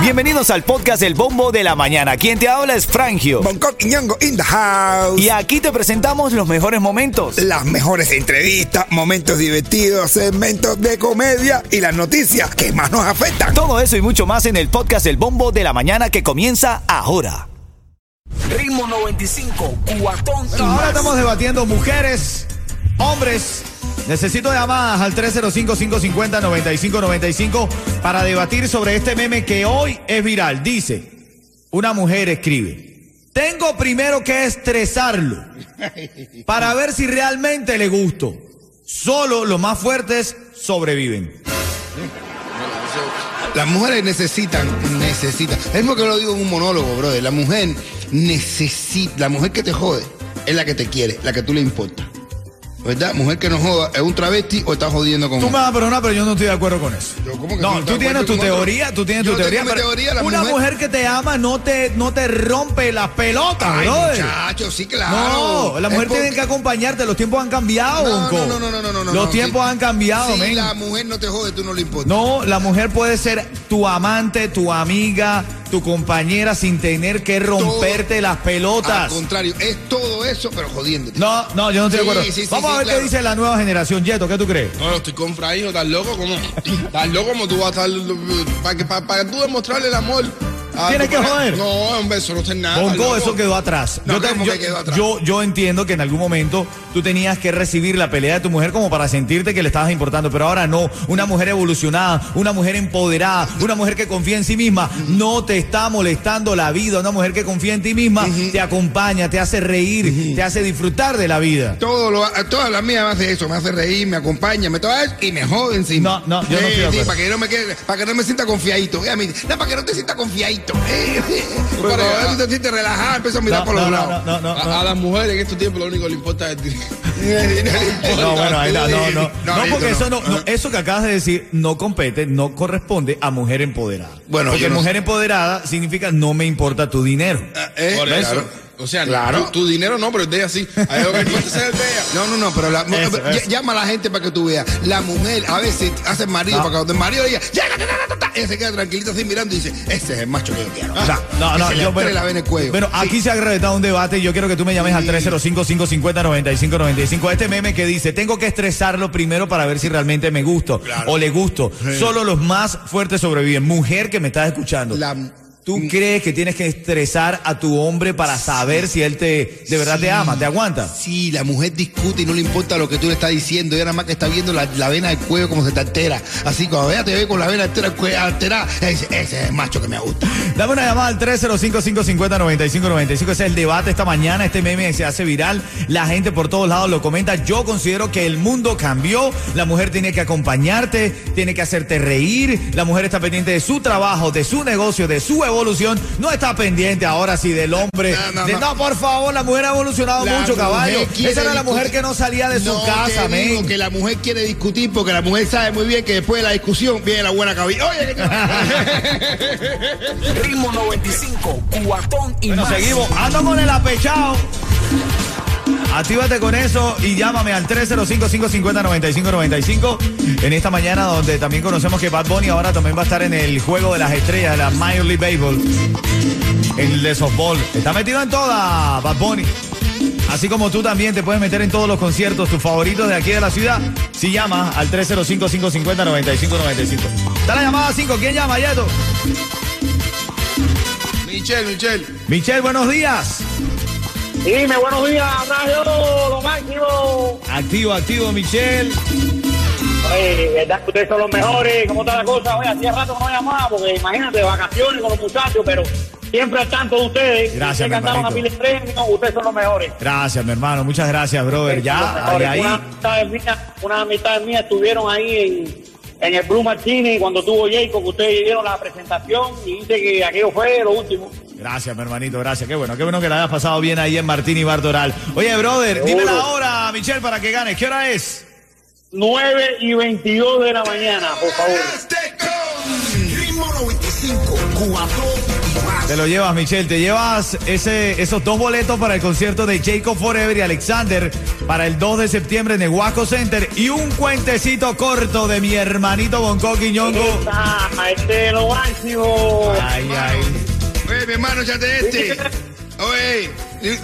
Bienvenidos al podcast El Bombo de la Mañana. Quien te habla es Frangio. Bangkok y Ñongo in the house. Y aquí te presentamos los mejores momentos. Las mejores entrevistas, momentos divertidos, segmentos de comedia y las noticias que más nos afectan. Todo eso y mucho más en el podcast El Bombo de la Mañana que comienza ahora. Ritmo 95, cuatón y Bueno, ahora más. estamos debatiendo mujeres, hombres. Necesito llamadas al 305-550-9595 para debatir sobre este meme que hoy es viral. Dice, una mujer escribe, tengo primero que estresarlo para ver si realmente le gusto. Solo los más fuertes sobreviven. Las mujeres necesitan, necesitan. Es lo que lo digo en un monólogo, brother. La mujer necesita, la mujer que te jode es la que te quiere, la que tú le importa. ¿Verdad? Mujer que no joda, ¿es un travesti o está jodiendo con Tú me vas a perdonar, pero yo no estoy de acuerdo con eso. Pero, ¿cómo que no, tú tienes tu teoría, tú tienes Yo tu teoría, mi pero teoría, la una mujer- mujer... que te ama no te, no te rompe las pelotas, Ay, brother. muchacho, sí, claro. No, la mujer porque- tiene que acompañarte, los tiempos han cambiado, No, Bonco. no, no, no, no, no, Los no, tiempos sí. han cambiado, Si men. la mujer no te jode, tú no le importa. No, la mujer puede ser tu amante, tu amiga, tu compañera sin tener que romperte las Al pelotas. contrario, es todo eso, pero jodiéndote. No, no, yo no estoy Sí, de acuerdo. sí, sí, Vamos a ver claro. qué dice la nueva generación. Yeto, ¿qué tú crees? No, no, estoy con Fraíno, ¿estás loco? ¿Cómo? ¿Estás loco como tú vas a estar... Para que, para, para tú demostrarle el amor... a Tienes que joder. No, un beso, no es nada. ¿estás Bonco, eso quedó atrás. No, yo, te- ¿cómo yo- que quedó atrás? yo- yo entiendo que en algún momento tú tenías que recibir la pelea de tu mujer como para sentirte que le estabas importando, pero ahora no. Una mujer evolucionada, una mujer empoderada, una mujer que confía en sí misma, no te está molestando la vida. Una mujer que confía en ti misma te acompaña, te hace reír, te hace disfrutar de la vida. Todo lo, todas las mías me hace eso, me hace reír, me acompaña, me toca eso y me jode encima. No, no, yo no de Sí, sí, acuerdo. para que no me quede, para que no me sienta confiadito. Dice, no, para que no te sientas confiadito. Eh, eh. Pero, Para que ah, tú te sientes relajada, empiezo a mirar por los lados. A, las mujeres en estos tiempos lo único que le importa es... No, bueno, ahí no, no, no. No, porque eso no, no, eso que acabas de decir no compete, no corresponde a mujer empoderada. Bueno, porque mujer empoderada significa no me importa tu dinero. Eh, Por claro. eso. O sea, Claro. tu, tu dinero no, pero el de ella sí. A ella lo que le importa es el de ella. No, no, no, pero la, Eso, ll- eso. llama a la gente para que tú veas. La mujer a veces hace marido No. para que cuando el marido le diga, llega, ta, ta, ta, ta", ella se queda tranquilita así mirando y dice, ese es el macho que yo quiero. O sea, no, no, yo, estrella la en el cuello. Bueno, aquí se ha reventado un debate y yo quiero que tú me llames al 305-550-9595. Este meme que dice, tengo que estresarlo primero para ver si realmente me gusto o le gusto. Solo los más fuertes sobreviven. Mujer que me estás escuchando. La- ¿Tú crees que tienes que estresar a tu hombre para saber si él te de verdad te ama, te aguanta? Sí, la mujer discute y no le importa lo que tú le estás diciendo. Ella nada más que está viendo la, la vena del cuello como se te altera. Así cuando ella te ve con la vena alterada, dice, ese es el macho que me gusta. Dame una llamada al 305-550-9595. Ese es el debate esta mañana. Este meme se hace viral. La gente por todos lados lo comenta. Yo considero que el mundo cambió. La mujer tiene que acompañarte, tiene que hacerte reír. La mujer está pendiente de su trabajo, de su negocio, de su evolución. No está pendiente ahora sí del hombre. No, no, De- no. no, por favor, la mujer ha evolucionado La mucho, caballo. Esa era la mujer que no salía de su casa, te digo que la mujer quiere discutir porque la mujer sabe muy bien que después de la discusión viene la buena cabilla. Oye, que Ritmo 95, cuatón y Bueno, más. seguimos. Ando con el apechado. Actívate con eso y llámame al 305-550-9595 en esta mañana donde también conocemos que Bad Bunny ahora también va a estar en el juego de las estrellas de la Major League Baseball, en el de softball. Está metido en toda Bad Bunny. Así como tú también te puedes meter en todos los conciertos, tus favoritos de aquí de la ciudad, si llamas al 305-550-9595. Está la llamada 5, ¿quién llama, Yeto? Michelle, Michelle. Michelle, buenos días. Dime, buenos días, Radio, lo máximo. Activo, activo, Michelle. Oye, verdad que ustedes son los mejores, ¿cómo está la cosa? Oye, hacía rato que no llamaba, porque imagínate, vacaciones con los muchachos, pero siempre al tanto de ustedes. Gracias, mi premios, ustedes son los mejores. Gracias, mi hermano. Muchas gracias, brother. Ya, ahí, Una ahí. amistad mía, una amistad mía estuvieron ahí en, en el Blue Martini cuando tuvo Jacob, que ustedes dieron la presentación y dice que aquello fue lo último. Gracias, mi hermanito. Gracias. Qué bueno, qué bueno que la hayas pasado bien ahí en Martín y Bartoral. Oye, brother, dime la hora, Michelle, para que ganes. ¿Qué hora es? 9 y 22 de la mañana, por favor. Ritmo 95. 95, cuatón y más. Te lo llevas, Michelle. Te llevas ese, esos dos boletos para el concierto de Jacob Forever y Alexander para el 2 de septiembre en el Huasco Center y un cuentecito corto de mi hermanito Bonco Quiñongo. Ah, este es lo máximo. Ay, ay. Oye, mi hermano, échate este. Oye,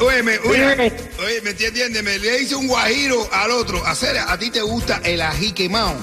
oye, me, oye, oye, ¿me entiendes? Me le hice un guajiro al otro. Hacer, a ti te gusta el ají quemado.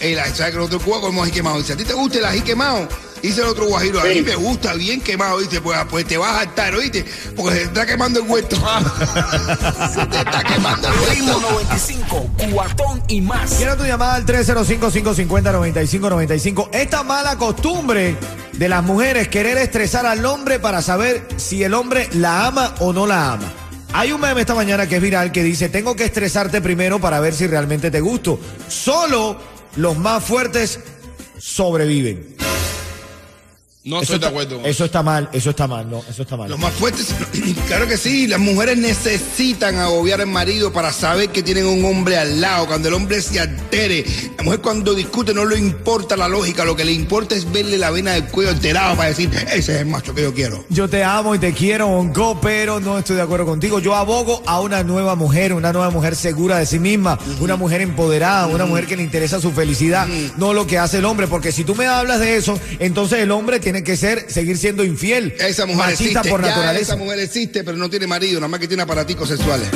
El, ¿Sabes que nosotros cuba comemos ají quemado? Dice, ¿a ti te gusta el ají quemado? Hice el otro guajiro. A mí Sí. me gusta bien quemado, ¿viste? Pues, pues te vas a hartar, ¿oíste? Porque se te está quemando el huerto. se te está quemando el huerto. 95, cuatón y más. Quiero tu llamada al 305-550-9595. Esta mala costumbre de las mujeres querer estresar al hombre para saber si el hombre la ama o no la ama. Hay un meme esta mañana que es viral que dice, tengo que estresarte primero para ver si realmente te gusto. Solo los más fuertes sobreviven. No Eso estoy de está- acuerdo. con Eso está mal, eso está mal, no, eso está mal. Los más fuertes, claro que sí, las mujeres necesitan agobiar al marido para saber que tienen un hombre al lado, cuando el hombre se altere. La mujer cuando discute no le importa la lógica, lo que le importa es verle la vena del cuello alterado para decir, ese es el macho que yo quiero. Yo te amo y te quiero, Bonco, pero no estoy de acuerdo contigo. Yo abogo a una nueva mujer, una nueva mujer segura de sí misma, una mujer empoderada, una mujer que le interesa su felicidad, no lo que hace el hombre, porque si tú me hablas de eso, entonces el hombre tiene que ser, seguir siendo infiel, Esa mujer machista existe, por ya naturaleza. esa mujer existe, pero no tiene marido, nada más que tiene aparaticos sexuales.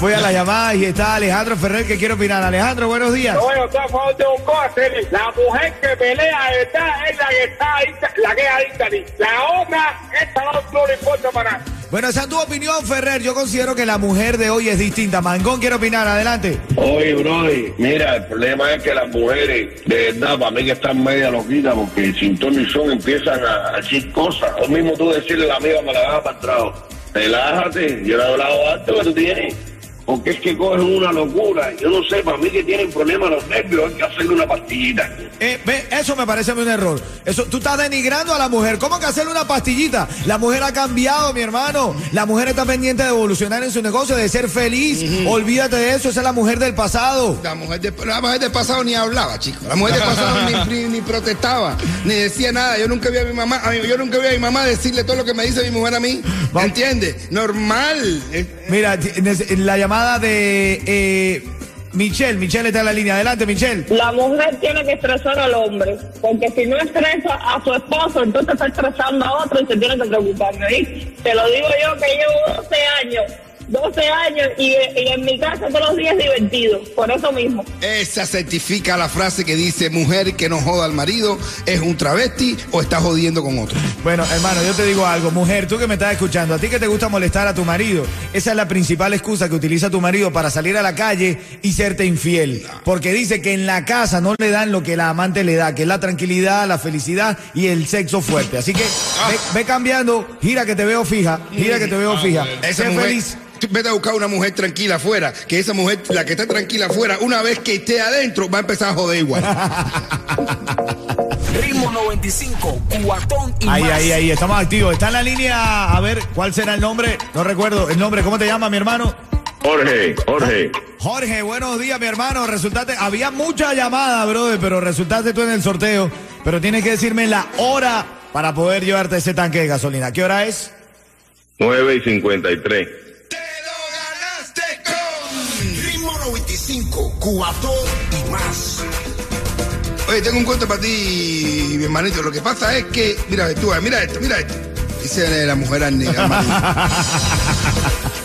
Voy a la llamada y está Alejandro Ferrer que quiere opinar. Alejandro, buenos días. Bueno, está a favor de un coche. La mujer que pelea verdad es la que está ahí, la que es adicta a ti. La otra, esta no, no le importa para nada. Bueno, esa es tu opinión, Ferrer. Yo considero que la mujer de hoy es distinta. Mangón quiere opinar, adelante. Oye, Brody, mira, el problema es que las mujeres, de verdad, para mí que están media loquitas, porque sin ton ni son empiezan a, decir cosas. Lo mismo tú decirle a la amiga, me la vas para atrás. Relájate, yo le he hablado alto que tú tienes. Porque es que cogen una locura. Yo no sé, para mí que tienen problemas los nervios, hay que hacerle una pastillita. Eh, ve, eso me parece un error. Eso, tú estás denigrando a la mujer. ¿Cómo que hacerle una pastillita? La mujer ha cambiado, mi hermano. La mujer está pendiente de evolucionar en su negocio, de ser feliz. Olvídate de eso. Esa es la mujer del pasado. La mujer, de- la mujer del pasado ni hablaba, chicos. La mujer del pasado ni, ni- ni protestaba, ni decía nada. Yo nunca vi a mi mamá, a mí- yo nunca vi a mi mamá decirle todo lo que me dice mi mujer a mí. ¿Entiendes? Normal. Mira, la llamada de eh, Michelle. Michelle está en la línea. Adelante, Michelle. La mujer tiene que estresar al hombre, porque si no estresa a su esposo, entonces está estresando a otro y se tiene que preocupar. ¿me oíste? Te lo digo yo que llevo 12 años, 12 años y, y en mi casa todos los días divertido, por eso mismo. Esa certifica la frase que dice mujer que no joda al marido es un travesti o está jodiendo con otro. Bueno, hermano, yo te digo algo. Mujer, tú que me estás escuchando, a ti que te gusta molestar a tu marido, esa es la principal excusa que utiliza tu marido para salir a la calle y serte infiel. Porque dice que en la casa no le dan lo que la amante le da, que es la tranquilidad, la felicidad y el sexo fuerte. Así que ve, ve cambiando, gira que te veo fija, gira que te veo fija. Esa Sé mujer, feliz. Vete a buscar una mujer tranquila afuera, que esa mujer, la que está tranquila afuera, una vez que esté adentro, va a empezar a joder igual. Ritmo 95, cuatón y Ahí, más. ahí, ahí, estamos activos. Está en la línea, a ver, ¿cuál será el nombre? No recuerdo el nombre. ¿Cómo te llama, mi hermano? Jorge, Jorge. Jorge, buenos días, mi hermano. Resultaste, había mucha llamada, brother, pero resultaste tú en el sorteo. Pero tienes que decirme la hora para poder llevarte ese tanque de gasolina. ¿Qué hora es? 9 y 53. 95, cuatón y más. Oye, tengo un cuento para ti, mi hermanito. Lo que pasa es que, mira, tú, mira esto, mira esto. Dice la mujer al.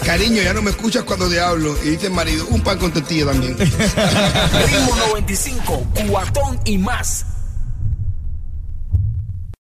Cariño, ya no me escuchas cuando te hablo. Y dice el marido, un pan con tortilla también. Ritmo 95, cuatón y más.